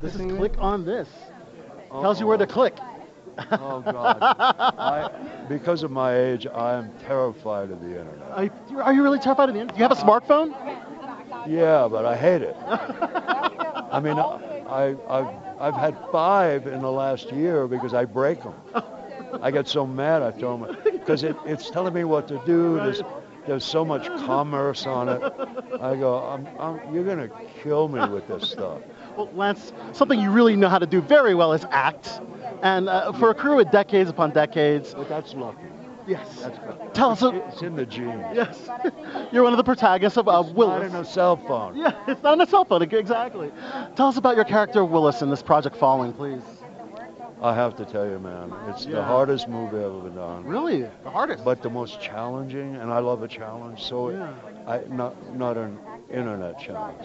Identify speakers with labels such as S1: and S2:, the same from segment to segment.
S1: This is click on this. Tells you where to click.
S2: Oh God! I, because of my age, I am terrified of the internet.
S1: Are you, are you really terrified of the internet? Do you have a smartphone?
S2: Yeah, but I hate it. I mean, I, I've, I've had five in the last year because I break them. I get so mad I throw them because it, it's telling me what to do. There's so much commerce on it. I go, I'm, I'm, you're gonna kill me with this stuff.
S1: Well, Lance, something you really know how to do very well is act. And uh, for a career with decades upon decades,
S2: But that's lucky.
S1: yes.
S2: That's good.
S1: Tell us. A,
S2: It's in the genes.
S1: yes. You're one of the protagonists of uh,
S2: Not
S1: Willis.
S2: in a cell phone.
S1: Yeah, it's not on a cell phone. Exactly. Tell us about your character Willis in this project Falling, please.
S2: I have to tell you, man, it's the hardest movie I've ever done.
S1: Really, the hardest.
S2: but the most challenging, and I love a challenge. So,
S1: Yeah.
S2: I not not an internet challenge.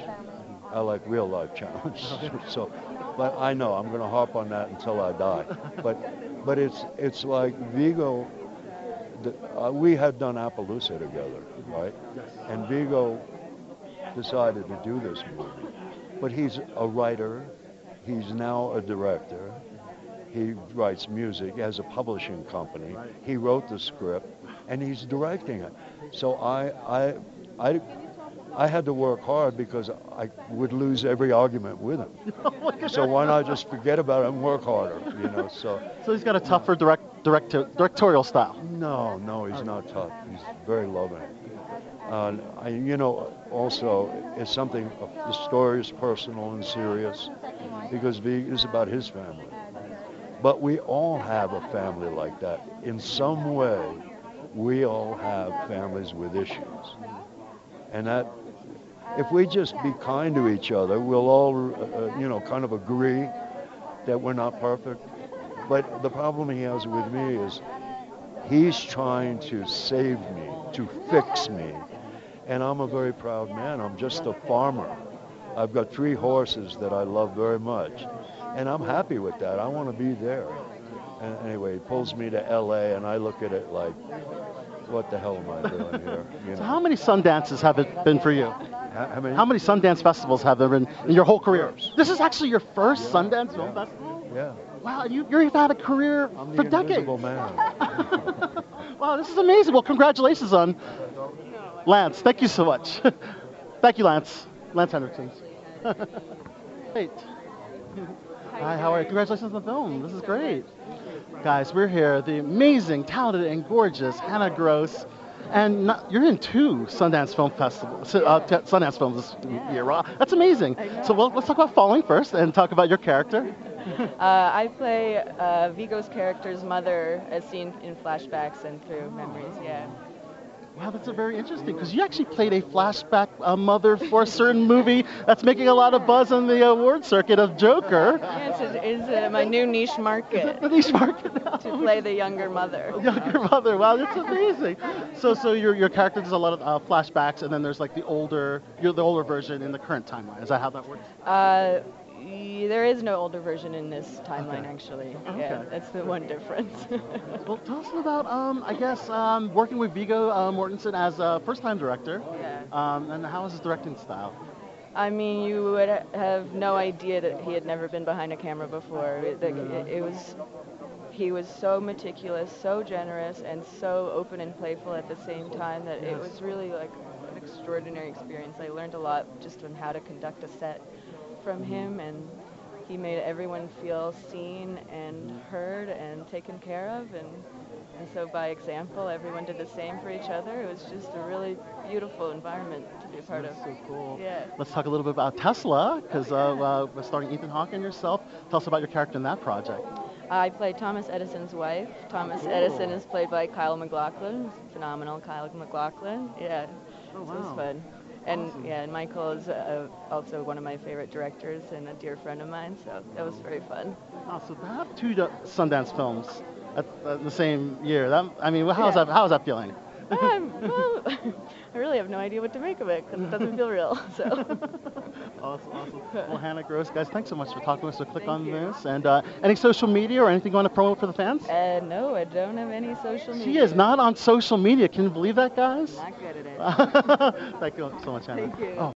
S2: I like real life challenge. so, but I know I'm going to harp on that until I die. But but it's it's like Viggo. The, uh, we had done Appaloosa together, right? And Viggo decided to do this movie. But he's a writer. He's now a director. He writes music, has a publishing company. He wrote the script, and he's directing it. So I, I, I, I had to work hard because I would lose every argument with him. so why not just forget about it and work harder, you know? So
S1: So he's got a tougher direct, direct directorial style.
S2: no, no, he's not tough. He's very loving. Uh, I, you know, also, it's something, the story is personal and serious because V is about his family. But we all have a family like that. In some way, we all have families with issues. And that, if we just be kind to each other, we'll all, uh, you know, kind of agree that we're not perfect. But the problem he has with me is he's trying to save me, to fix me. And I'm a very proud man. I'm just a farmer. I've got three horses that I love very much. And I'm happy with that. I want to be there. And anyway, he pulls me to LA and I look at it like, what the hell am I doing here? You
S1: So how many Sundances have it been for you?
S2: How, many?
S1: How many Sundance festivals have there been in your whole career? This is actually your first Sundance Film Festival?
S2: Yeah.
S1: Wow, you, you've had a career
S2: I'm
S1: for decades. wow, this is amazing. Well, congratulations on Lance. Thank you so much. Thank you, Lance. Lance Henriksen. Great. Hi, how are you? Congratulations on the film. This is great. Guys, we're here. The amazing, talented, and gorgeous Hannah Gross. And not, you're in two Sundance Film Festivals, uh, Sundance films this year. Wow, That's amazing. So well, let's talk about Falling first and talk about your character.
S3: Uh, I play uh, Viggo's character's mother as seen in flashbacks and through memories, yeah.
S1: Wow, that's a very interesting because you actually played a flashback uh, mother for a certain movie that's making a lot of buzz on the award circuit of Joker.
S3: Yes, it is uh, my new niche market
S1: The niche market now.
S3: to play the younger mother.
S1: Younger mother. Wow, that's amazing. So, so your your character does a lot of uh, flashbacks, and then there's like the older, you're the older version in the current timeline. Is that how that works?
S3: There is no older version in this timeline, actually. Yeah, that's the one difference.
S1: Well, tell us about, um, I guess, um, working with Viggo uh, Mortensen as a first-time director.
S3: Yeah.
S1: Um, and how is his directing style?
S3: I mean, you would have no idea that he had never been behind a camera before. It, like, it, it was, he was so meticulous, so generous, and so open and playful at the same time that it was really like an extraordinary experience. I learned a lot just on how to conduct a set from him, and he made everyone feel seen and heard and taken care of, and and so by example, everyone did the same for each other. It was just a really beautiful environment to be a part of.
S1: So cool.
S3: Yeah.
S1: Let's talk a little bit about Tesla, because uh, uh, we're starring Ethan Hawke and yourself. Tell us about your character in that project.
S3: I play Thomas Edison's wife. Thomas Edison is played by Kyle MacLachlan. Phenomenal Kyle MacLachlan. Yeah,
S1: Oh,
S3: so it was
S1: wow.
S3: fun. And yeah, and Michael is uh, also one of my favorite directors and a dear friend of mine. So that was very fun.
S1: Wow, so to have two Sundance films at, at the same year, that, I mean, how's
S3: Yeah.
S1: that? How's that feeling?
S3: Um, well, I really have no idea what to make of it because it doesn't feel real. So
S1: Awesome, awesome. Well, Hannah Gross, guys, thanks so much for talking to us. So click
S3: Thank
S1: on
S3: you.
S1: this. And uh, any social media or anything you want to promote for the fans?
S3: uh, no, I don't have any social media.
S1: She is not on social media. Can you believe that, guys?
S3: Not good at it.
S1: Thank you so much, Hannah.
S3: Thank you.
S1: Oh,